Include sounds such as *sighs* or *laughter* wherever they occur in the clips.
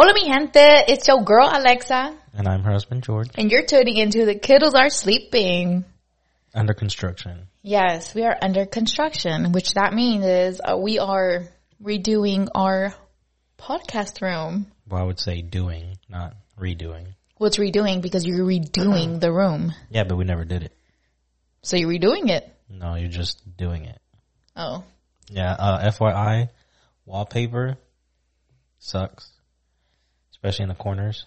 Hola mi gente, it's your girl Alexza, And I'm her husband, George. and you're tuning into The Kiddos Are Sleeping. Under construction. Yes, we are under construction, which that means is uh, we are redoing our podcast room. Well, I would say doing, not redoing. Well, it's redoing because you're redoing the room. Yeah, but we never did it. So you're redoing it. No, you're just doing it. Oh. Yeah, uh, FYI, wallpaper sucks. Especially in the corners.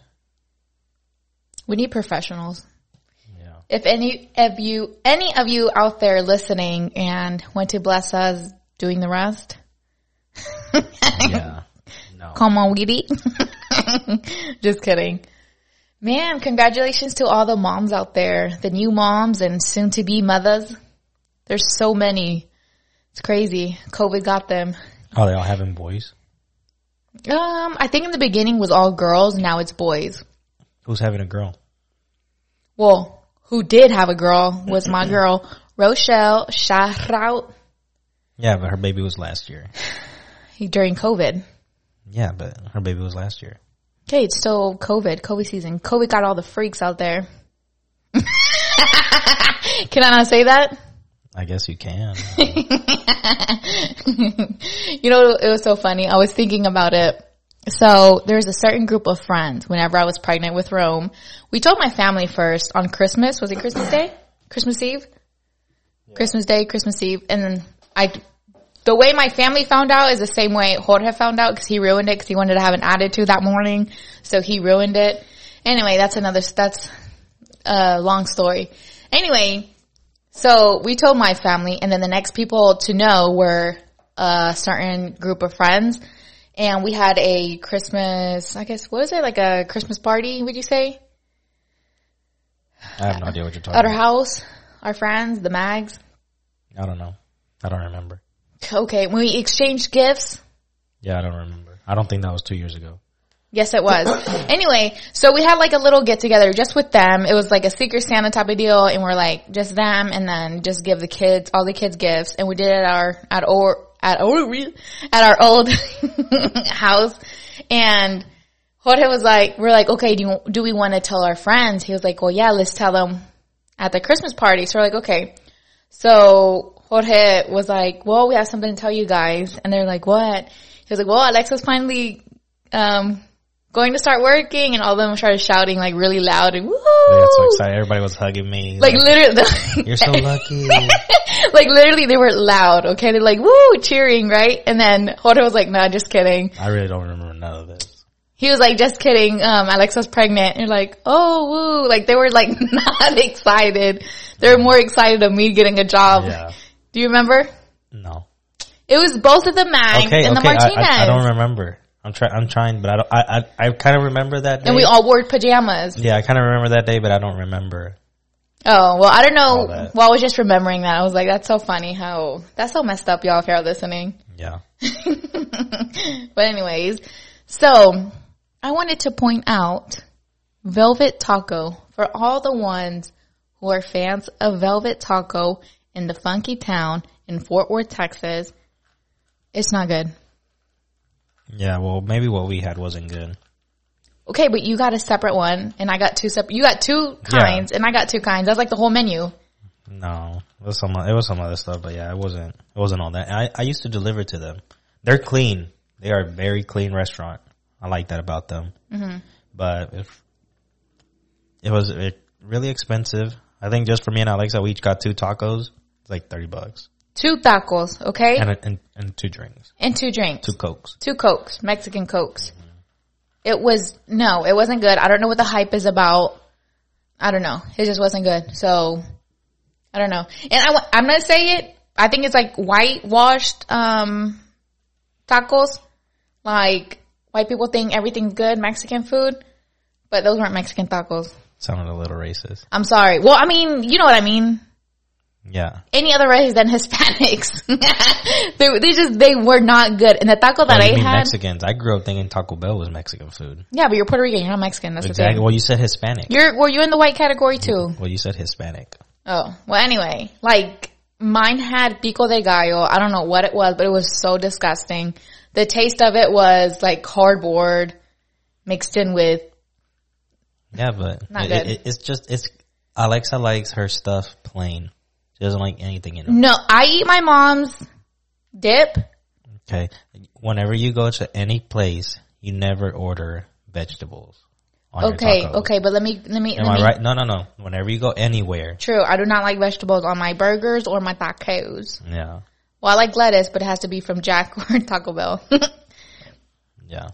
We need professionals. Yeah. If any of you, any of you out there listening and want to bless us doing the rest, *laughs* Yeah. No. come on, Weedy. *laughs* Just kidding. Man, congratulations to all the moms out there, the new moms and soon to be mothers. There's so many. It's crazy. COVID got them. Oh, they all having boys? Um, I think in the beginning was all girls, now it's boys. Who's having a girl? Well, who did have a girl was my *laughs* girl, Rochelle Shahrout, Yeah, but her baby was last year. *sighs* during COVID. Yeah, but her baby was last year. Okay, it's still COVID, COVID season. COVID got all the freaks out there. *laughs* Can I not say that? I guess you can. *laughs* You know, it was so funny. I was thinking about it. So there's a certain group of friends whenever I was pregnant with Rome. We told my family first on Christmas. Was it Christmas Day? Christmas Eve? Christmas Day, Christmas Eve. And then I, the way my family found out is the same way Jorge found out because he ruined it because he wanted to have an attitude that morning. So he ruined it. Anyway, that's another, that's a long story. Anyway, so we told my family and then the next people to know were a certain group of friends. And we had a Christmas, I guess, what is it? Like a Christmas party, would you say? I have no idea what you're talking about. At our about. house, our friends, the mags. I don't know. I don't remember. Okay, when we exchanged gifts. Yeah, I don't remember. I don't think that was two years ago. Yes, it was. anyway, so we had like a little get together just with them. It was like a Secret Santa type of deal, and we're like just them, and then just give the kids all the kids gifts, and we did it at our at or at or at our old *laughs* house, and Jorge was like, we're like, okay, do you, do we want to tell our friends? He was like, well, yeah, let's tell them at the Christmas party. So we're like, okay. So Jorge was like, well, we have something to tell you guys. And they're like, what? He was like, well, Alexza's finally, um, going to start working and all of them started shouting like really loud and woo! They got so excited. Everybody was hugging me. Like literally, *laughs* you're so lucky. *laughs* like literally they were loud, okay? They're like, woo, cheering, right? And then Jorge was like, nah, just kidding. I really don't remember none of this. He was like, just kidding, um, Alexza's pregnant. And you're like, oh, woo. Like they were like *laughs* not excited. They were more excited of me getting a job. Yeah. Do you remember? No. It was both of the Mags Okay, and the okay. I, Martinez. I, I don't remember. I'm trying. I'm trying, but I don't. I I, I kind of remember that day. and we all wore pajamas. yeah, I kind of remember that day, but I don't remember. Oh, well, I don't know. Well, I was just remembering that. I was like, that's so funny how, that's so messed up, y'all, if you're listening. Yeah. *laughs* But anyways, so I wanted to point out Velvet Taco for all the ones who are fans of Velvet Taco in the funky town in Fort Worth, Texas. It's not good. Yeah. Well, maybe what we had wasn't good. Okay, but you got a separate one and I got two separate, you got two kinds and I got two kinds. That's like the whole menu. No, it was some. It was some other stuff, but yeah, it wasn't. It wasn't all that. I I used to deliver to them. They're clean. They are a very clean restaurant. I like that about them. Mm-hmm. But if it was it, really expensive, I think just for me and Alexza, we each got two tacos. It's like thirty bucks, Two tacos, okay? and a, and and two drinks, and two drinks. two cokes. two cokes, Mexican cokes. It was no, it wasn't good. I don't know what the hype is about. I don't know. It just wasn't good. So I don't know. And I, am gonna say it. I think it's like whitewashed um, tacos. Like white people think everything's good Mexican food, but those weren't Mexican tacos. Sounded a little racist. I'm sorry. Well, I mean, you know what I mean. Yeah, Any other race than Hispanics, *laughs* they, they just they were not good. And the taco that oh, do I had, Mexicans. I grew up thinking Taco Bell was Mexican food. yeah, but you're Puerto Rican. You're not Mexican. That's the Exactly. thing. Well, you said Hispanic. You're were you in the white category too? Well, you said Hispanic. Oh, well anyway, like mine had pico de gallo. I don't know what it was, but it was so disgusting. The taste of it was like cardboard mixed in with Yeah, but Not it- good. it- it's just it's Alexza likes her stuff plain. She doesn't like anything in it. no. I eat my mom's dip. Okay, whenever you go to any place, you never order vegetables. Okay, okay, but let me let me Am let I me. right? No, no, no. Whenever you go anywhere, True, I do not like vegetables on my burgers or my tacos. yeah, Well, I like lettuce, but it has to be from Jack *laughs* or Taco Bell. *laughs* yeah,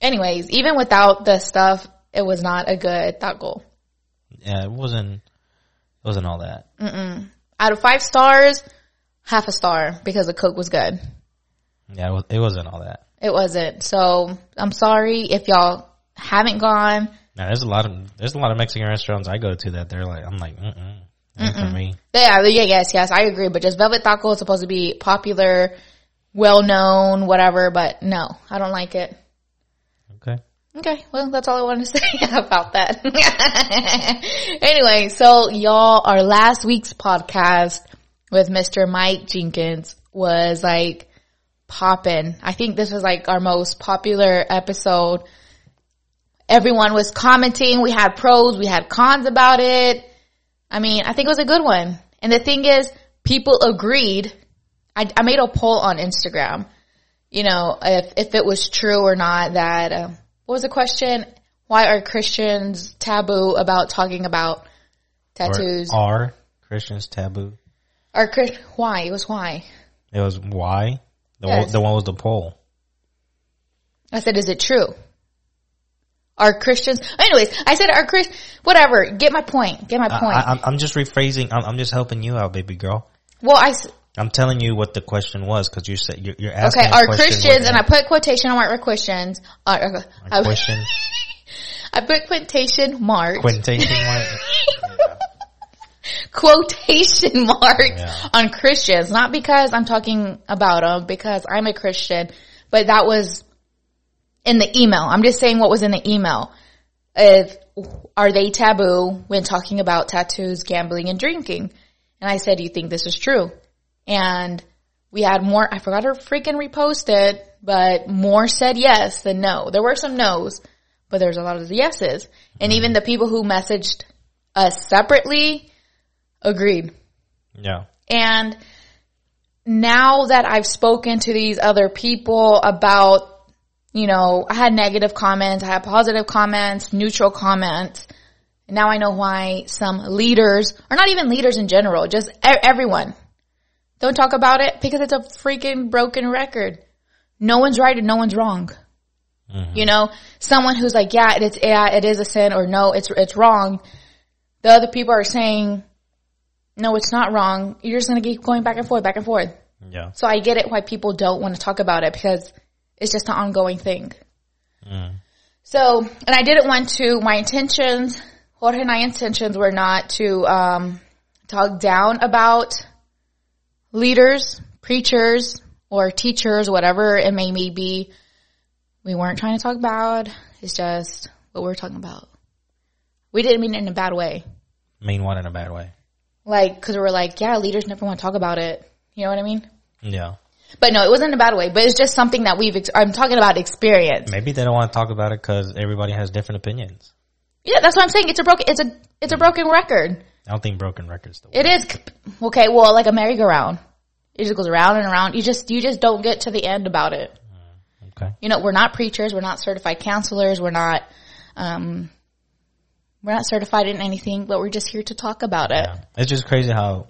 Anyways, even without the stuff, it was not a good taco. yeah. It wasn't. It wasn't all that. Out of five stars, half a star because the cook was good. Yeah, it, was, it wasn't all that. It wasn't. So I'm sorry if y'all haven't gone. Now, there's a lot of there's a lot of Mexican restaurants I go to that they're like I'm like mm mm for me. Yeah, yeah, yes, yes, I agree. But just Velvet Taco is supposed to be popular, well known, whatever. But no, I don't like it. Okay. Well, that's all I wanted to *laughs* say about that. *laughs* anyway, so y'all, our last week's podcast with Mr. Mike Jenkins was like poppin'. I think this was like our most popular episode. Everyone was commenting. We had pros, we had cons about it. I mean, I think it was a good one. And the thing is, people agreed. I, I made a poll on Instagram you know, if if it was true or not. That uh, what was the question? Why are Christians taboo about talking about Or tattoos? are Christians taboo? Are Chris? Why? It was why. It was why the Yes. one, the one was the poll. I said, is it true? Are Christians? Anyways, I said, are Chris? Whatever. Get my point. Get my point. I, I'm I'm just rephrasing. I'm, I'm just helping you out, baby girl. well, I I'm telling you what the question was because you said you're, you're asking. okay. Are Christians? And I put quotation mark with questions. Uh, uh, a *laughs* I, put quotation mark. Quotation mark. *laughs* quotation mark Yeah. on Christians, not because I'm talking about them, because I'm a Christian, but that was in the email. I'm just saying what was in the email. If are they taboo when talking about tattoos, gambling, and drinking? And I said, "Do you think this is true?" And we had more. I forgot to freaking repost it, but more said yes than no. There were some no's, but there's a lot of the yeses. And even the people who messaged us separately agreed. Yeah. And now that I've spoken to these other people about, you know, I had negative comments, I had positive comments, neutral comments. Now I know why some leaders, or not even leaders in general, just everyone, don't talk about it because it's a freaking broken record. No one's right and no one's wrong. You know, someone who's like, yeah, it's, yeah, it is a sin or no, it's, it's wrong. The other people are saying, no, it's not wrong. You're just going to keep going back and forth, back and forth. Yeah. So I get it why people don't want to talk about it because it's just an ongoing thing. Mm. So, and I didn't want to, my intentions, Jorge and my intentions were not to, um, talk down about leaders, preachers, or teachers, whatever it may, may be. We weren't trying to talk bad. It's just what we're talking about. We didn't mean it in a bad way. Mean what in a bad way. Like, cause we're like, yeah, leaders never want to talk about it. You know what I mean? Yeah. But no, it wasn't a bad way, but it's just something that we've, ex- I'm talking about experience. Maybe they don't want to talk about it because everybody has different opinions. Yeah, that's what I'm saying. It's a broken, it's a, it's a broken record. I don't think broken records the It is, okay, well, like a merry-go-round. It just goes around and around. You just, you just don't get to the end about it. Okay. You know, we're not preachers. We're not certified counselors. We're not, um, we're not certified in anything, but we're just here to talk about it. Yeah. It's just crazy how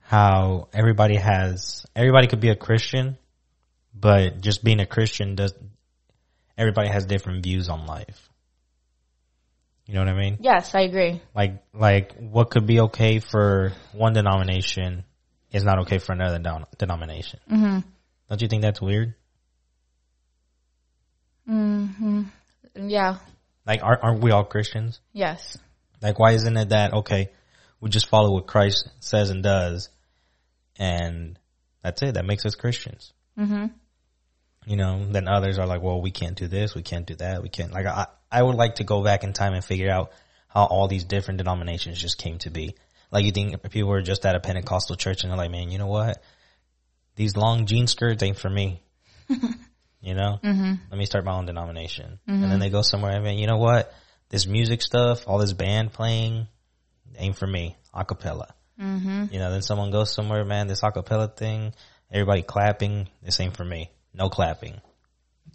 how everybody has everybody could be a Christian, but just being a Christian does everybody has different views on life. You know what I mean? Yes, I agree. Like like what could be okay for one denomination is not okay for another don- denomination. Mm-hmm. Don't you think that's weird? Hmm. Yeah. Like aren't, aren't we all Christians? Yes. Like, why isn't it that okay? We just follow what Christ says and does, and that's it. That makes us Christians. Mm-hmm. You know, then others are like, well, we can't do this, we can't do that, we can't. Like, I, I would like to go back in time and figure out how all these different denominations just came to be. Like, you think people were just at a Pentecostal church and they're like, man, you know what? These long jean skirts ain't for me. *laughs* you know, mm-hmm. let me start my own denomination, and then they go somewhere. and mean, you know what? This music stuff, all this band playing, ain't for me. Acapella. Mm-hmm. You know, then someone goes somewhere, man. This acapella thing, everybody clapping. This ain't for me. No clapping.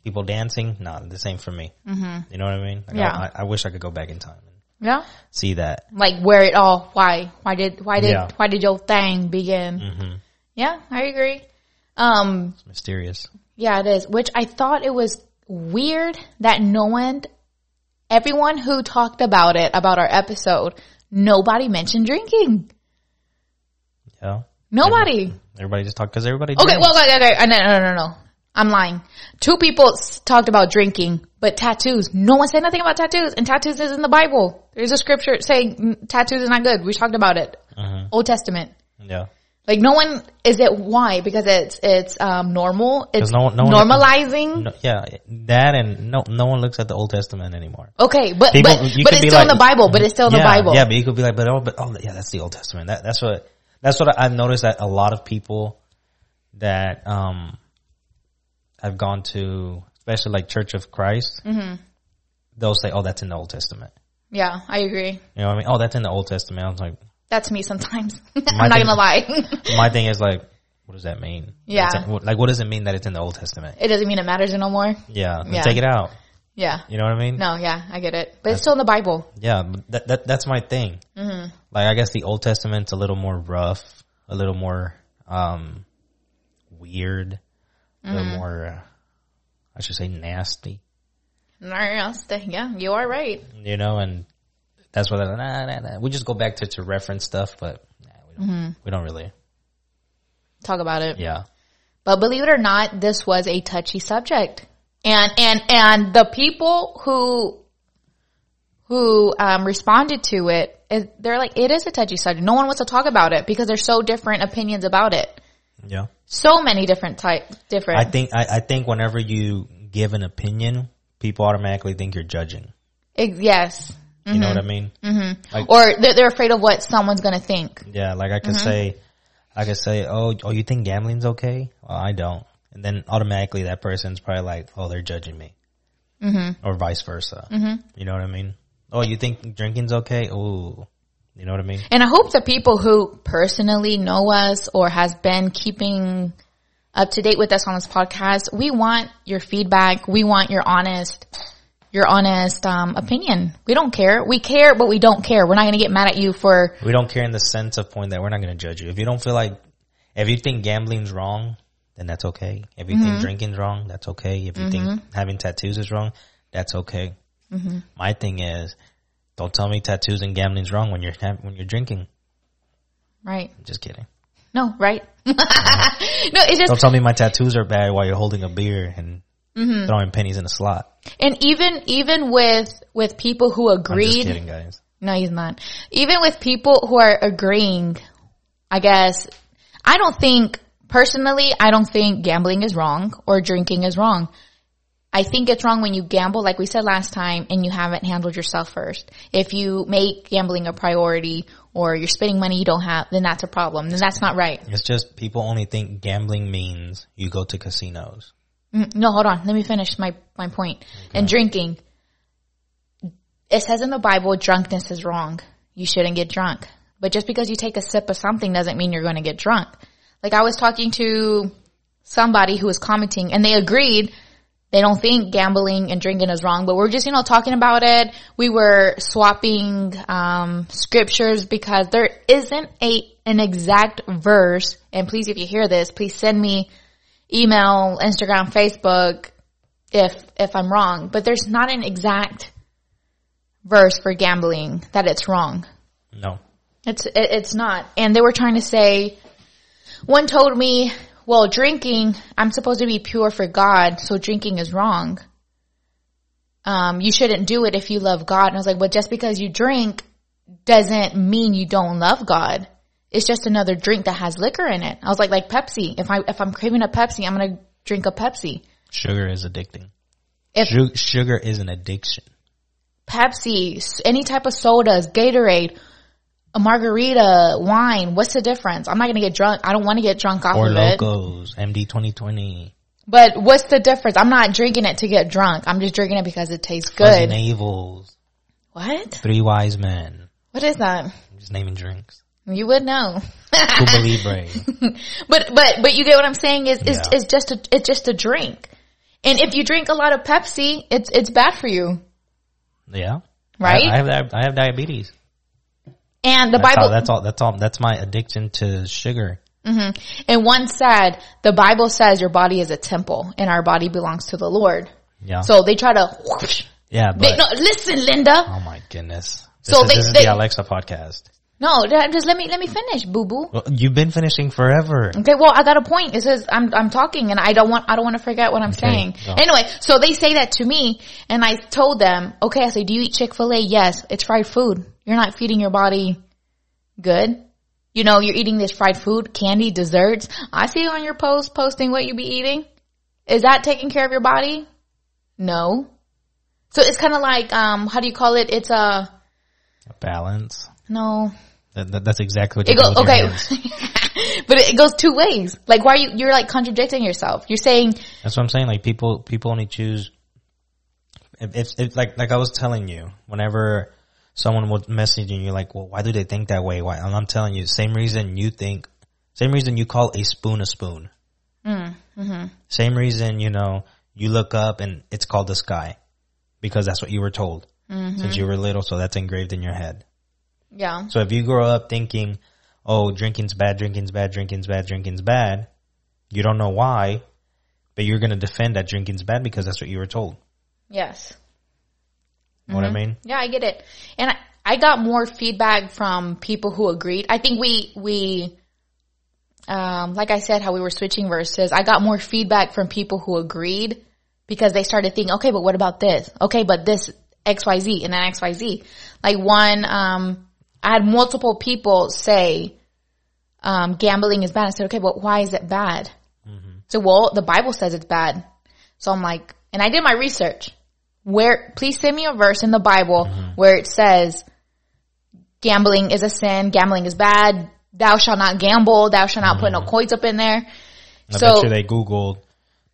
People dancing, nah, this ain't for me. Mm-hmm. You know what I mean? Like, Yeah. I, I wish I could go back in time and Yeah. see that. Like where it all, why, why did, why did, Yeah. why did your thing begin? hmm Yeah, I agree. Um, It's mysterious. yeah, it is, which I thought it was weird that no one, everyone who talked about it, about our episode, nobody mentioned drinking. Yeah. Nobody. Everybody just talk because everybody. Okay, well, okay, okay, okay. No, no, no, no. I'm lying. Two people s- talked about drinking, but tattoos. No one said nothing about tattoos, and tattoos is in the Bible. There's a scripture saying mm, tattoos is not good. We talked about it. Mhm. Old Testament. Yeah. Like no one is it why because it's it's um normal. It's no no normalizing. No, yeah, that and no, no one looks at the Old Testament anymore. Okay, but People- but but it's still in the Bible. But it's still in yeah, the Bible. Yeah, but you could be like, but oh, but oh, yeah, that's the Old Testament. That, that's what that's what I've noticed that a lot of people that um have gone to, especially like Church of Christ, Mm-hmm. they'll say, "Oh, that's in the Old Testament." Yeah, I agree. You know what I mean? Oh, that's in the Old Testament. I was like, That's me sometimes. *laughs* I'm not thing- gonna lie. *laughs* my thing is like, what does that mean? Yeah. Like, what does it mean that it's in the Old Testament? it doesn't mean it matters no more. Yeah, Yeah. take it out. Yeah. You know what I mean? No, yeah, I get it. But it's still in the Bible. Yeah, that, that that's my thing. Mm-hmm. Like I guess the Old Testament's a little more rough, a little more um weird, Mm-hmm. little more uh, I should say nasty, Nasty, Yeah, you are right. you know, and that's what I, nah, nah, nah. we just go back to to reference stuff, but we don't Mm-hmm. we don't really. Talk about it. Yeah. But believe it or not, this was a touchy subject. And, and, and the people who, who, um, responded to it, it, they're like, it is a touchy subject. No one wants to talk about it because there's so different opinions about it. Yeah. So many different type, different. I think I, I think whenever you give an opinion, people automatically think you're judging. Ex- yes. You know what I mean? Or they're, they're afraid of what someone's gonna think. Yeah, like I could say, I could say, oh, oh, you think gambling's okay? Well, I don't. And then automatically that person's probably like, oh, they're judging me. Mm-hmm. Or vice versa. Mm-hmm. You know what I mean? Oh, you think drinking's okay? Ooh. You know what I mean? And I hope the people who personally know us or has been keeping up to date with us on this podcast, we want your feedback. We want your honest, your honest, um, opinion. We don't care. We care, but we don't care. We're not going to get mad at you for, We don't care in the sense of point that we're not going to judge you. If you don't feel like, if you think gambling's wrong, then that's okay. If you think mm-hmm. drinking's wrong, that's okay. If you think mm-hmm. having tattoos is wrong, that's okay. Mm-hmm. My thing is, don't tell me tattoos and gambling's wrong when you're when you're drinking. right? Just kidding. No, right? *laughs* no, it's just, Don't tell me my tattoos are bad while you're holding a beer and mm-hmm. throwing pennies in a slot. and even, even with, with people who I'm just agreed, kidding, guys. No, he's not. Even with people who are agreeing, I guess, I don't think, personally, I don't think gambling is wrong or drinking is wrong. I think it's wrong when you gamble, like we said last time, and you haven't handled yourself first. If you make gambling a priority or you're spending money you don't have, then that's a problem. Then that's not right. It's just people only think gambling means you go to casinos. Mm, No, hold on. Let me finish my, my point. And drinking. It says in the Bible, drunkenness is wrong. You shouldn't get drunk. But just because you take a sip of something doesn't mean you're going to get drunk. Like I was talking to somebody who was commenting and they agreed they don't think gambling and drinking is wrong, but we're just, you know, talking about it. We were swapping, um, scriptures because there isn't a, an exact verse. And please, if you hear this, please send me email, Instagram, Facebook, if, if I'm wrong, but there's not an exact verse for gambling that it's wrong. No. It's, it, it's not. And they were trying to say, one told me, well, drinking, I'm supposed to be pure for God, so drinking is wrong. Um, you shouldn't do it if you love God. And I was like, but just because you drink doesn't mean you don't love God. It's just another drink that has liquor in it. I was like, like Pepsi. If I, if I'm craving a Pepsi, I'm going to drink a Pepsi. Sugar is addicting. If sugar is an addiction. Pepsi, any type of sodas, Gatorade, a margarita, wine, what's the difference? I'm not going to get drunk. I don't want to get drunk off Or of it. Four Lokos, MD 2020. But what's the difference? I'm not drinking it to get drunk. I'm just drinking it because it tastes Fuzzy good. navels, What? three wise men. What is that? I'm just naming drinks. You would know. *laughs* But but but you get what I'm saying is is Yeah. it's just a it's just a drink. And if you drink a lot of Pepsi, it's it's bad for you. Yeah. Right? I, I have. I have diabetes. And the That's Bible all. That's all. That's all. That's my addiction to sugar. Mm-hmm. and one said the Bible says your body is a temple and our body belongs to the Lord. Yeah. So they try to whoosh. yeah, They, no, listen, Linda. oh my goodness. This So is, they- this is they- the Alexza podcast. No, just let me let me finish, boo boo. Well, you've been finishing forever. Okay, well, I got a point. It says I'm I'm talking, and I don't want I don't want to forget what I'm Okay, saying. go. Anyway, so they say that to me, and I told them, okay, I say, do you eat Chick Fil A? Yes, it's fried food. You're not feeding your body good. You know, you're eating this fried food, candy, desserts. I see on your post posting what you be eating. Is that taking care of your body? No. So it's kind of like um, how do you call it? It's a Balance. no. That, that, that's exactly what It you goes do your okay, *laughs* but it goes two ways. Like, why are you? You're like contradicting yourself. You're saying That's what I'm saying. Like people, people only choose. If, if, if like like I was telling you, whenever someone would message you, you're like, well, why do they think that way? Why? And I'm telling you, same reason you think, same reason you call a spoon a spoon. Mm, mm-hmm. Same reason you know you look up and it's called the sky because that's what you were told mm-hmm. since you were little. So that's engraved in your head. Yeah. So if you grow up thinking, oh, drinking's bad, drinking's bad, drinking's bad, drinking's bad, you don't know why, but you're going to defend that drinking's bad because that's what you were told. Yes. Know what I mean? Yeah, I get it. And I, I got more feedback from people who agreed. I think we, we, um, like I said, how we were switching verses, I got more feedback from people who agreed because they started thinking, okay, but what about this? Okay, but this XYZ and then XYZ. Like one, um, I had multiple people say, um, gambling is bad. I said, okay, but why is it bad? Mm-hmm. So, well, the Bible says it's bad. So I'm like, and I did my research. Where, please send me a verse in the Bible mm-hmm. where it says gambling is a sin, gambling is bad, thou shalt not gamble, thou shalt not put no mm-hmm. coins up in there. I So- bet you they Googled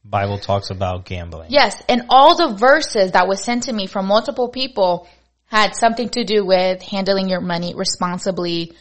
Bible talks about gambling. Yes, and all the verses that was sent to me from multiple people had something to do with handling your money responsibly.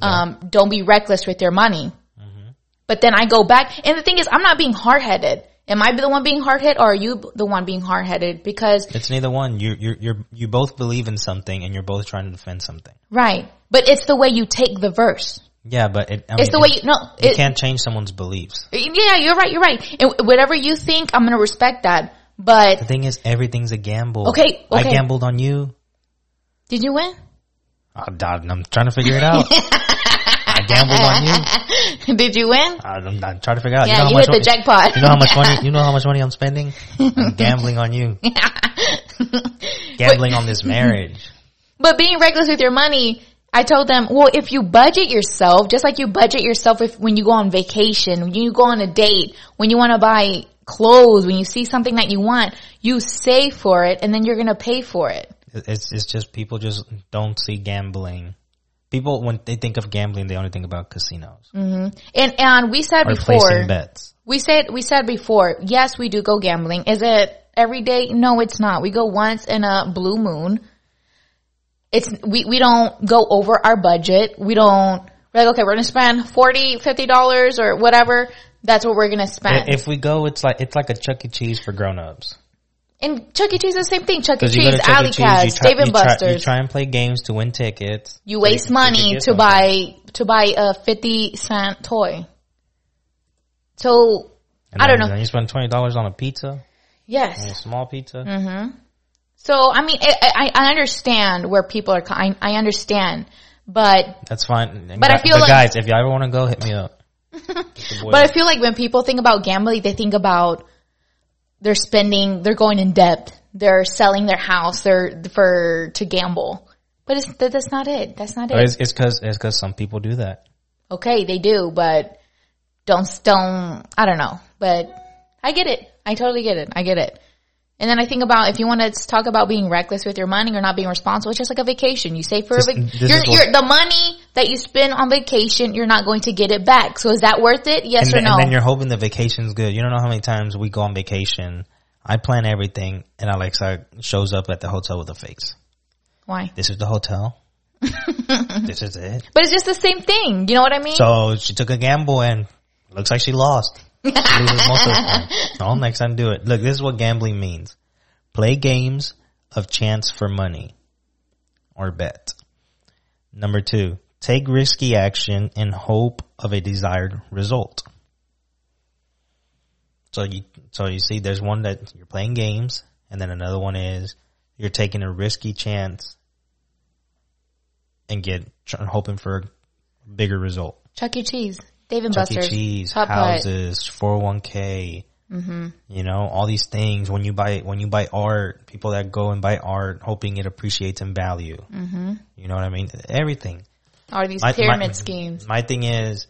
Um, don't be reckless with your money. Mm-hmm. But then I go back, and the thing is, I'm not being hard headed. Am I the one being hard headed, or are you the one being hard headed? Because It's neither one. You you you you both believe in something and you're both trying to defend something. right, but it's the way you take the verse. Yeah, but it, I It's mean, the way you no. you It, can't change someone's beliefs. yeah, you're right. You're right. And whatever you think, I'm gonna respect that. But The thing is, everything's a gamble. Okay, I gambled on you. did you win? Ah, oh, God, I'm trying to figure it out. *laughs* I gambled on you. *laughs* did you win? I'm, I'm trying to figure out. Yeah, you much hit the jackpot. You know how much money? *laughs* You know how much money I'm spending? I'm gambling on you. *laughs* Gambling on this marriage. But being reckless with your money, I told them, well, if you budget yourself, just like you budget yourself if when you go on vacation, when you go on a date, when you want to buy clothes, when you see something that you want, you save for it and then you're going to pay for it. It's it's just people just don't see gambling. People when they think of gambling, they only think about casinos mm-hmm. And, and we said or before, bets. we said, we said before, yes, we do go gambling. Is it every day? No, it's not. We go once in a blue moon. It's, we, we don't go over our budget. We don't, we're like, okay, we're going to spend 40 $50 or whatever. That's what we're going to spend. If we go, it's like it's like a Chuck E. Cheese for grown ups. And Chuck E. Cheese is the same thing. Chuck E. Because you go Cheese, Alley Cats, Dave and try, you Buster's. try and play games to win tickets. You waste can- so you can money to buy, to buy a 50 cent toy. So, And I don't know. You spend twenty dollars on a pizza, yes. a small pizza. Mm-hmm. So I mean, I, I, I understand where people are. I, I understand, but That's fine. But I feel but like- guys, if you ever want to go, hit me up. *laughs* Get the boy but I feel like when people think about gambling, they think about they're spending, they're going in debt, they're selling their house, they're for to gamble. But it's that, that's not it. That's not it. it's it's because it's because some people do that. Okay, they do, but don't don't. I don't know, but I get it. I totally get it. I get it. And then I think about if you want to talk about being reckless with your money or not being responsible, it's just like a vacation. You save for This- a vac- this you're, you're, the money that you spend on vacation, you're not going to get it back. So is that worth it? Yes and, or then, no? and then you're hoping the vacation's good. You don't know how many times we go on vacation. I plan everything, and Alexza shows up at the hotel with a face. Why? This is the hotel. *laughs* this is it. But it's just the same thing. You know what I mean? So she took a gamble, and looks like she lost. Oh, next time do it. Look, this is what gambling means: play games of chance for money or bet. Number two, take risky action in hope of a desired result. So you, so you see, there's one that you're playing games, and then another one is you're taking a risky chance and get hoping for a bigger result. Chuck E. Cheese, Dave and Chuck E. Buster's, Cheese, Hot houses, four hundred one k. Mm-hmm. You know all these things. When you buy when you buy art, people that go and buy art hoping it appreciates in value. Mm-hmm. You know what I mean? Everything. Are these My- pyramid my- schemes. My thing is,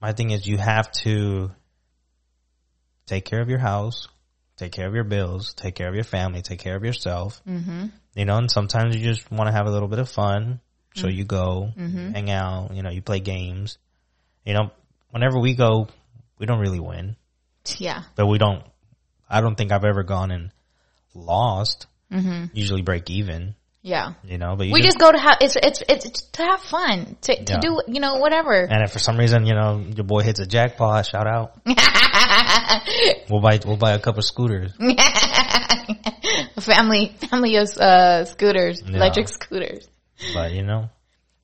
my thing is, you have to take care of your house, take care of your bills, take care of your family, take care of yourself. Mm-hmm. You know, and sometimes you just want to have a little bit of fun, so you go, hang out. You know, you play games. You know, whenever we go, we don't really win, Yeah. but we don't. I don't think I've ever gone and lost. Mm-hmm. Usually break even. Yeah. You know, but you We just go to have, it's, it's, it's to have fun, to, to Yeah. do, you know, whatever. And if for some reason, you know, your boy hits a jackpot, shout out. *laughs* we'll buy we'll buy a couple scooters. *laughs* Family, family of, uh, scooters, Yeah. electric scooters. But you know,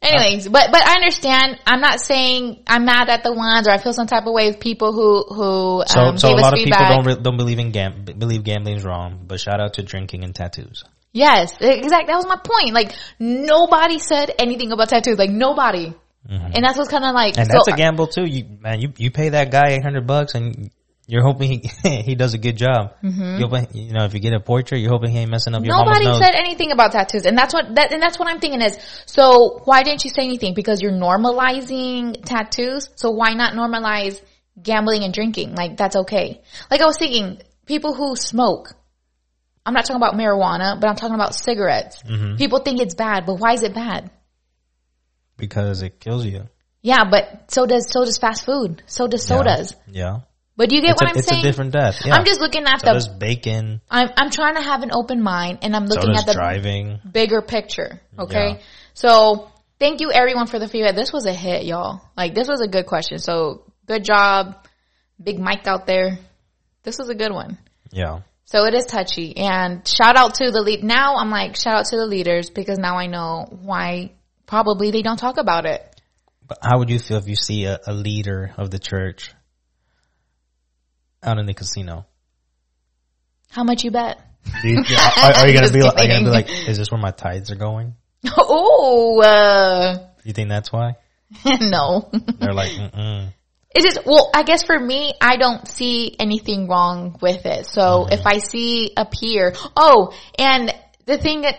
Anyways, but, but I understand, I'm not saying I'm mad at the ones or I feel some type of way with people who, who, so um, so a lot of people don't re- don't believe in gam- believe gambling's wrong. But shout out to drinking and tattoos. Yes, exactly. That was my point. Like nobody said anything about tattoos. Like nobody. And that's what's kind of like. Mm-hmm. And so, that's a gamble too. You man, you you pay that guy eight hundred bucks, and you're hoping he *laughs* he does a good job. Mm-hmm. You're hoping, you know, if you get a portrait, you're hoping he ain't messing up your Nobody said anything about tattoos, and that's what that and that's what I'm thinking is. So why didn't you say anything? Because you're normalizing tattoos. So why not normalize gambling and drinking? Like that's okay. Like I was thinking, people who smoke. I'm not talking about marijuana, but I'm talking about cigarettes. Mm-hmm. People think it's bad, but why is it bad? because it kills you. Yeah, but so does so does fast food. So does sodas. Yeah, But do you get it's, what I'm it's saying? a different death. Yeah. I'm just looking at so the. does bacon. I'm I'm trying to have an open mind, and I'm So looking does at the driving. bigger picture. Okay, Yeah. so thank you everyone for the feedback. This was a hit, y'all. Like this was a good question. So good job, Big Mike out there. This was a good one. Yeah. So it is touchy, and shout out to the lead. Now I'm like shout out to the leaders because now I know why probably they don't talk about it. But how would you feel if you see a, a leader of the church out in the casino? How much you bet? Do you, are, are you gonna *laughs* be like, are you gonna be like, is this where my tides are going? *laughs* oh, uh, You think that's why? *laughs* no. They're like, mm-mm. It's just, well, I guess for me, I don't see anything wrong with it. So if I see a peer, oh, and the thing that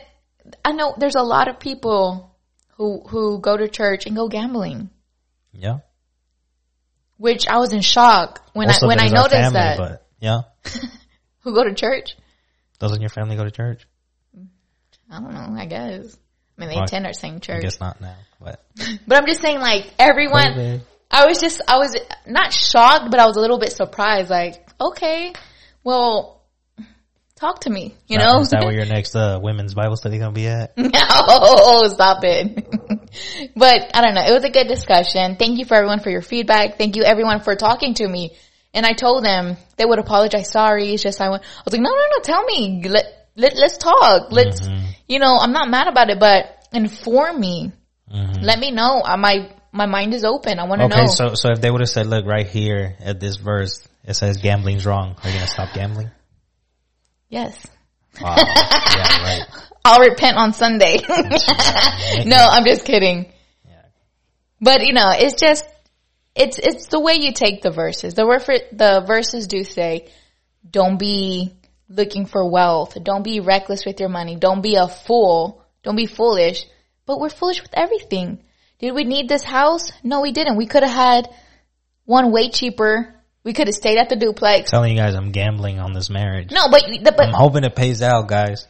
I know there's a lot of people who, who go to church and go gambling, yeah. Which I was in shock when Most I, when I noticed family, that. But yeah, *laughs* Who go to church? doesn't your family go to church? I don't know, I guess. I mean, they Well, attend our same church. I guess not now, but *laughs* But I'm just saying like everyone, COVID. I was just, I was not shocked, but I was a little bit surprised. Like, okay, well, talk to me, you know? is that where *laughs* your next uh, women's Bible study gonna be at? No, stop it. But I don't know. It was a good discussion. Thank you for everyone for your feedback. Thank you everyone for talking to me. And I told them they would apologize. Sorry. It's just I went, I was like, no, no, no, tell me. Let, let, let's talk. Let's, mm-hmm. you know, I'm not mad about it, but inform me. Mm-hmm. Let me know. My, my mind is open. I want to Okay, know. so so if they would have said, look, right here at this verse, it says gambling's wrong. Are you gonna stop gambling? yes. Wow. yeah, right. *laughs* I'll repent on Sunday. *laughs* no, I'm just kidding. But you know, it's just it's it's the way you take the verses. The word for the verses do say, "Don't be looking for wealth. Don't be reckless with your money. Don't be a fool. Don't be foolish." But we're foolish with everything. Did we need this house? No, we didn't. We could have had one way cheaper We could have stayed at the duplex. telling you guys I'm gambling on this marriage. No, but the, I'm hoping it pays out, guys.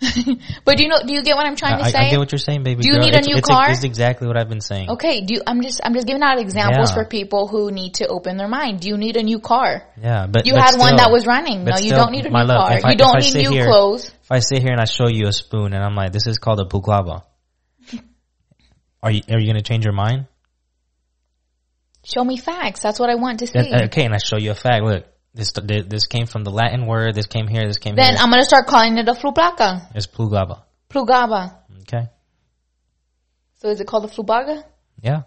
*laughs* but do you know? Do you get what I'm trying to I, say? I get what you're saying, baby. Do you girl. need a new it's, car? It's exactly what I've been saying. okay. Do you? I'm just I'm just giving out examples Yeah. for people who need to open their mind. Do you need a new car? Yeah, but You but had one that was running. No, you still, don't need a new love, car. I- you don't need new here- clothes. If I sit here and I show you a spoon and I'm like, "This is called a puklava," are you are you gonna change your mind? Show me facts. That's what I want to see. Okay, and I show you a fact. Look, this this came from the Latin word. This came here. This came then here. I'm gonna start calling it a flubaga. it's puglava. Plugava. Okay. So is it called a flubaga? Yeah.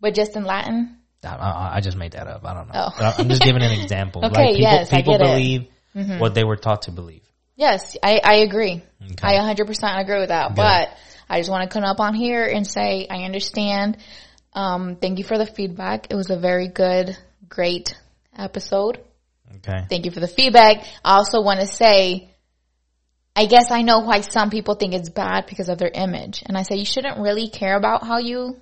But just in Latin? I, I, I just made that up. I don't know. Oh. But I'm just giving an *laughs* example. Okay, like people, yes, I people get it. Mm-hmm. believe what they were taught to believe. Yes, I, I agree. Okay. I 100% agree with that. Good. But I just want to come up on here and say I understand. Um, thank you for the feedback. It was a very good, great episode. Okay. Thank you for the feedback. I also want to say, I guess I know why some people think it's bad because of their image. And I say you shouldn't really care about how you,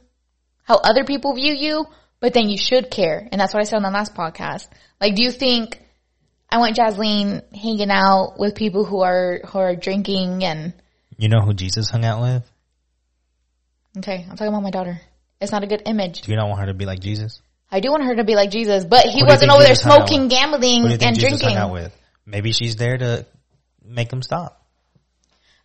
how other people view you, but then you should care. And that's what I said on the last podcast. Like, do you think I want Jasleen hanging out with people who are, who are drinking and, You know who Jesus hung out with? okay, I'm talking about my daughter. It's not a good image. Do you not want her to be like Jesus? I do want her to be like Jesus, but he Who do you wasn't over there Jesus out smoking, gambling, Who do you think and Jesus drinking. Maybe she's there to make him stop.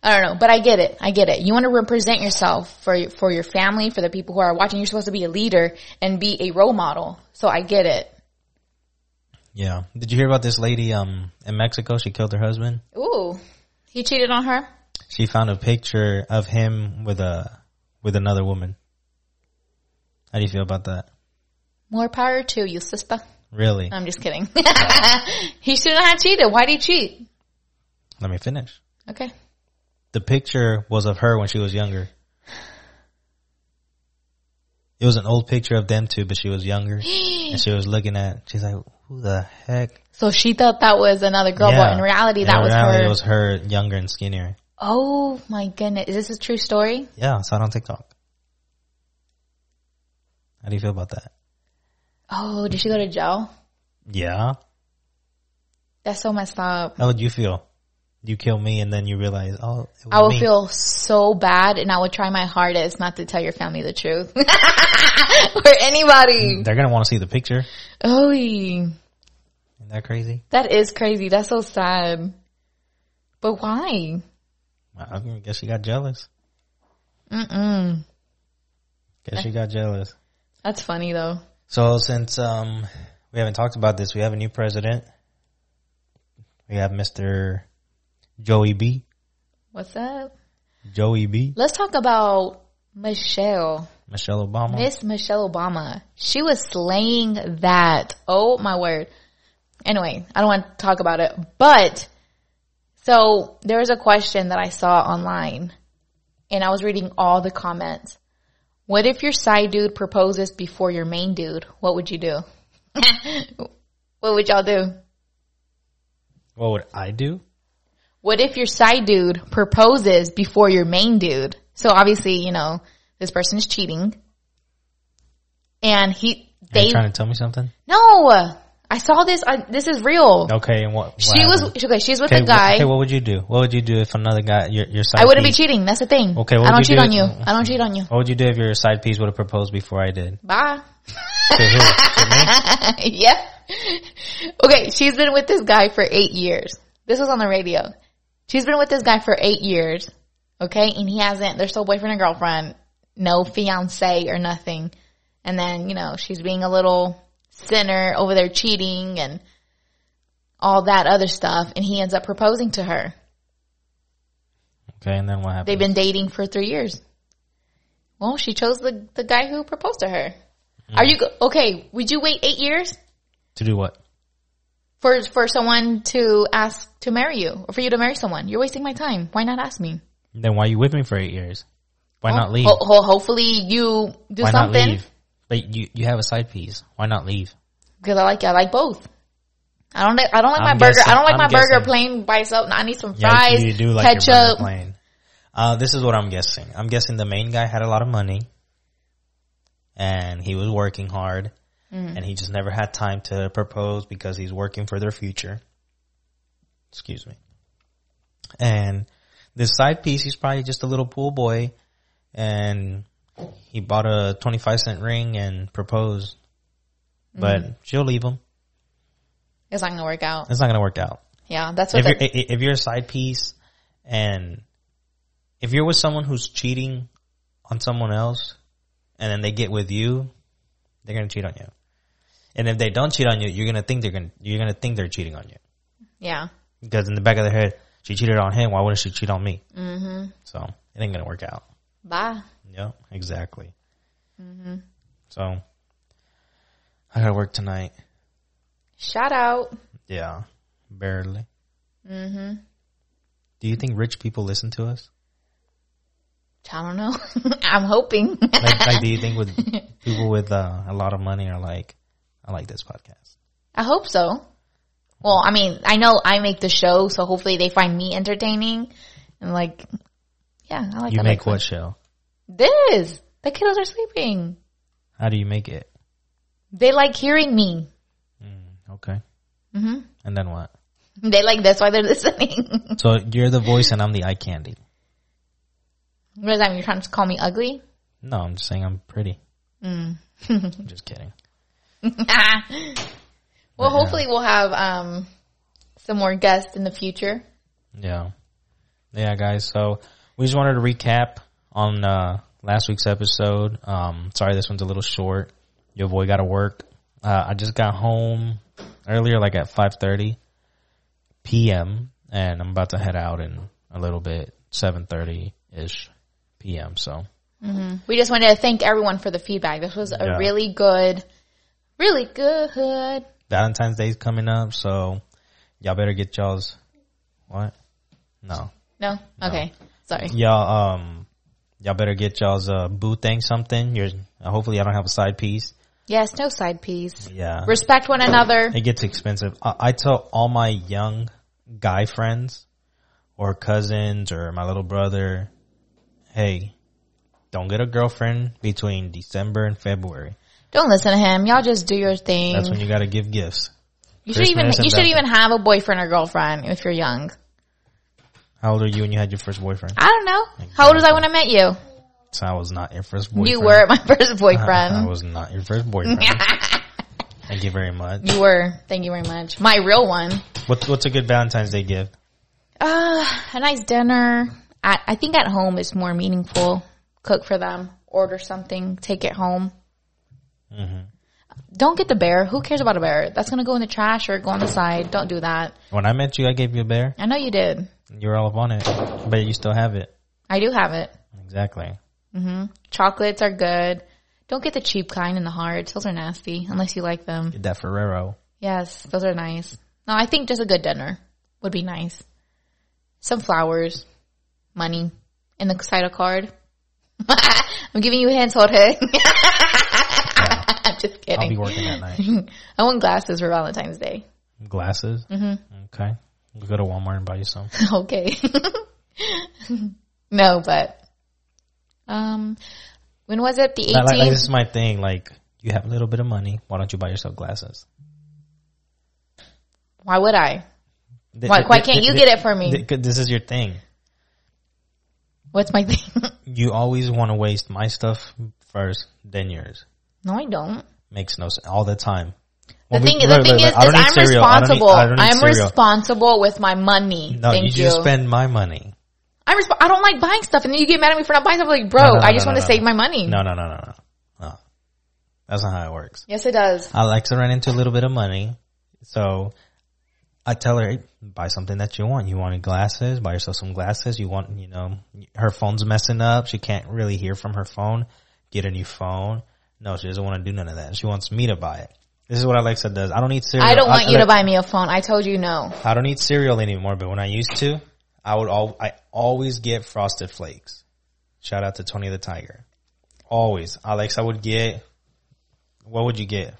I don't know, but I get it. I get it. You want to represent yourself for for your family, for the people who are watching. You're supposed to be a leader and be a role model. So I get it. Yeah. Did you hear about this lady um in Mexico? She killed her husband. Ooh, he cheated on her. She found a picture of him with a with another woman. How do you feel about that? More power to you, sister. Really? I'm just kidding. *laughs* he shouldn't have cheated. Why did he cheat? Let me finish. Okay. The picture was of her when she was younger. It was an old picture of them two, but she was younger, *gasps* and she was looking at. She's like, "Who the heck?" So she thought that was another girl, but in reality, that In was her. It was her younger and skinnier. oh my goodness, is this a true story? Yeah, I saw it on TikTok. How do you feel about that? Oh, did she go to jail? Yeah. That's so messed up. How would you feel? You kill me and then you realize, oh, it was I would me. feel so bad and I would try my hardest not to tell your family the truth. *laughs* or anybody. Mm, they're gonna want to see the picture. Oh, Isn't that crazy? that is crazy. That's so sad. But why? I guess she got jealous. Mm-mm. Guess she got jealous. That's funny though. So since um we haven't talked about this, we have a new president. We have Mr. Joey B. What's up? Joey B. Let's talk about Michelle. Michelle Obama. Miss Michelle Obama. She was slaying that. Oh my word. Anyway, I don't want to talk about it, but so there was a question that I saw online and I was reading all the comments. What if your side dude proposes before your main dude? What would you do? *laughs* what would y'all do? What would I do? What if your side dude proposes before your main dude? So obviously, you know, this person is cheating. And he, Are they, you trying to tell me something? no, I saw this, I, this is real. Okay, and what? what She was, okay, she's with Okay, a guy. wh- okay, what would you do? What would you do if another guy, your your side I wouldn't be cheating. That's the thing. Okay, what I don't cheat do on you. I don't cheat on you. What would you do if your side piece would have proposed before I did? Bye. *laughs* To who? To me? *laughs* yeah. Okay, she's been with this guy for eight years. This was on the radio. She's been with this guy for eight years. Okay, and he hasn't, they're still boyfriend and girlfriend, no fiance or nothing. And then, you know, she's being a little sinner over there cheating and all that other stuff. And he ends up proposing to her. Okay, and then what happened? They've been dating for three years. Well, she chose the, the guy who proposed to her. Mm. Are you, okay, would you wait eight years? to do what? for for someone to ask to marry you or for you to marry someone. You're wasting my time. Why not ask me? Then why are you with me for eight years? Why not leave? Ho- ho- hopefully you do why something leave? But you you have a side piece. Why not leave? because I like I like both. I don't like I don't like my I'm burger. guessing- I don't like I'm my burger plain by itself. I need some Yeah, fries, you do like ketchup. plain. Uh, this is what I'm guessing. I'm guessing the main guy had a lot of money, and he was working hard. and he just never had time to propose because he's working for their future. Excuse me. And this side piece, he's probably just a little pool boy and he bought a 25 cent ring and proposed, but she'll leave him. It's not gonna work out. It's not going to work out. Yeah, that's what. If you're, if you're a side piece and if you're with someone who's cheating on someone else and then they get with you, they're going to cheat on you. And if they don't cheat on you, you're going to think they're going to, you're going to think they're cheating on you. yeah, Because in the back of their head, she cheated on him. Why wouldn't she cheat on me? Mm-hmm. So it ain't going to work out. bye. Yeah, exactly. So I got to work tonight. Shout out. Yeah, barely. Mm-hmm. Do you think rich people listen to us? I don't know. *laughs* I'm hoping. Like, like do you think with *laughs* people with uh, a lot of money are like, I like this podcast? I hope so. Well, I mean, I know I make the show, so hopefully they find me entertaining and like, yeah, I like You make what show? This. The kiddos are sleeping. How do you make it? They like hearing me. Okay. Mm-hmm. And then what? *laughs* They like that's why they're listening. *laughs* So you're the voice and I'm the eye candy. what does that mean? You're trying to call me ugly? No, I'm just saying I'm pretty. Mm. I'm just kidding. *laughs* well, hopefully we'll have um some more guests in the future. Yeah. Yeah, guys. So we just wanted to recap on uh, last week's episode. Um, sorry, this one's a little short. Your boy got to work. Uh, I just got home earlier, like at 5.30 p.m. And I'm about to head out in a little bit, 7.30-ish p.m. So We just wanted to thank everyone for the feedback. This was a Yeah. really good, really good. Valentine's Day's coming up, so y'all better get y'all's, what? No. No? Okay. Sorry. Y'all, um, y'all better get y'all's, uh, boo thing something. You're, hopefully I don't have a side piece. Yes, no side piece. Yeah. Respect one another. It gets expensive. I, I tell all my young guy friends or cousins or my little brother, hey, don't get a girlfriend between December and February. Don't listen to him. Y'all just do your thing. That's when you gotta give gifts. you should even you should even have a boyfriend or girlfriend if you're young. How old are you when you had your first boyfriend? I don't know. How old was I when I met you? So I was not your first boyfriend. You were my *laughs* first boyfriend. I boyfriend. was not your first boyfriend. *laughs* Thank you very much. you were. Thank you very much. My real one. What's what's a good Valentine's Day gift? Uh, a nice dinner. At, I think at home is more meaningful. Cook for them. Order something. Take it home. Mm-hmm. Don't get the bear. Who cares about a bear? That's gonna go in the trash or go on the side. Don't do that. When I met you, I gave you a bear. I know you did. You were all up on it, but you still have it. I do have it. Exactly. Mm-hmm. Chocolates are good. Don't get the cheap kind and the hard. Those are nasty unless you like them. Get that Ferrero. Yes, those are nice. No, I think just a good dinner would be nice. Some flowers, money, and the title card. *laughs* I'm giving you hints, Jorge. I'm *laughs* just kidding. I'll be working that night. *laughs* I want glasses for Valentine's Day. Glasses. Mm-hmm. Okay. Go to Walmart and buy you some. *laughs* okay. *laughs* no, but um, when was it? The Like, like, 18th. this is my thing. Like, you have a little bit of money. Why don't you buy yourself glasses? Why would I? Th- Why- th- why can't you th- get it for me? th- This is your thing. What's my thing? *laughs* You always want to waste my stuff first, then yours. no, I don't. Makes no sense all the time. The we- thing, the look, thing look, is, is I'm cereal. I don't responsible. I don't need I'm cereal. responsible with my money. No, Thank you you. just spend my money. I'm resp- I don't like buying stuff, and then you get mad at me for not buying stuff. Like, bro, No, no, I just no, want to save my money. No, no, no, no, no. No. That's not how it works. Yes, it does. I like to run into a little bit of money. So I tell her, hey, buy something that you want. You want glasses? Buy yourself some glasses. You want, you know, her phone's messing up. She can't really hear from her phone. Get a new phone. No, she doesn't want to do none of that. She wants me to buy it. This is what Alexza does. I don't need cereal. I don't want you to buy me a phone. I told you no. I don't eat cereal anymore, but when I used to, I would all, I always get frosted flakes. Shout out to Tony the Tiger. Always. Alexza would get, what would you get?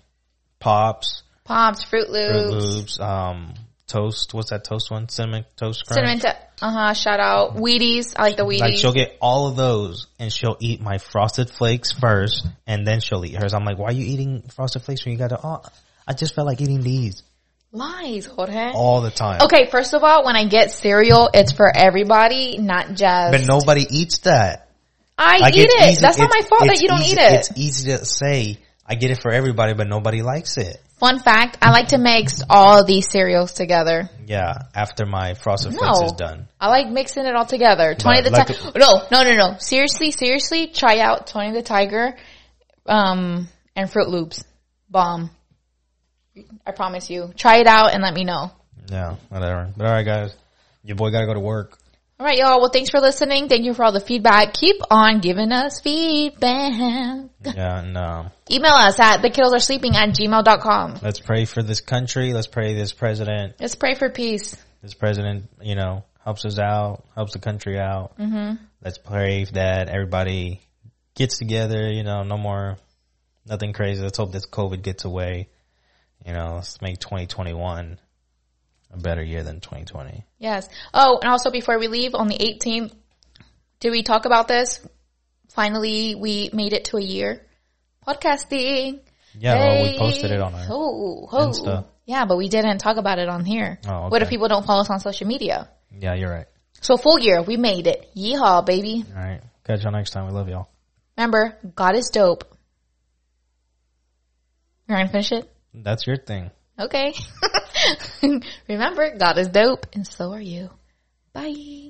Pops, Pops, Froot Loops. Fruit. Loops, um, toast. What's that toast one? Cinnamon toast crunch. Cinnamon, to, uh huh. Shout out Wheaties. I like the Wheaties. Like she'll get all of those and she'll eat my frosted flakes first and then she'll eat hers. I'm like, why are you eating frosted flakes when you got to, oh, I just felt like eating these Lies, Jorge. all the time. Okay, first of all, when I get cereal, it's for everybody, not just. But nobody eats that. I Like, eat it. easy- That's not my fault that you don't easy- eat it. It's easy to say, I get it for everybody, but nobody likes it. Fun fact, I like to mix all these cereals together. Yeah, after my frosted flakes is done. I like mixing it all together. Tony the like Tiger. No, no, no, no. Seriously, seriously, try out Tony the Tiger, um, and Froot Loops. Bomb. I promise you. Try it out and let me know. Yeah, whatever. But alright guys, your boy gotta go to work. All right, y'all. Well, thanks for listening. Thank you for all the feedback. Keep on giving us feedback. Yeah, um, Email us at the kiddos are sleeping at gmail.com. let's pray for this country. Let's pray this president. Let's pray for peace. This president, you know, helps us out, helps the country out. Mm-hmm. Let's pray that everybody gets together. You know, no more, nothing crazy. Let's hope this COVID gets away. You know, let's make 2021 a better year than 2020. Yes. Oh, and also before we leave on the 18th, did we talk about this? Finally, we made it to a year podcasting. Yeah, well, we posted it on our. Oh, oh. Insta. Yeah, but we didn't talk about it on here. Oh, What if people don't follow us on social media? Yeah, you're right. So full year, we made it. Yeehaw, baby. All right. Catch y'all next time. We love y'all. Remember, God is dope. You're gonna finish it? That's your thing. Okay. *laughs* *laughs* Remember, God is dope, and so are you. Bye.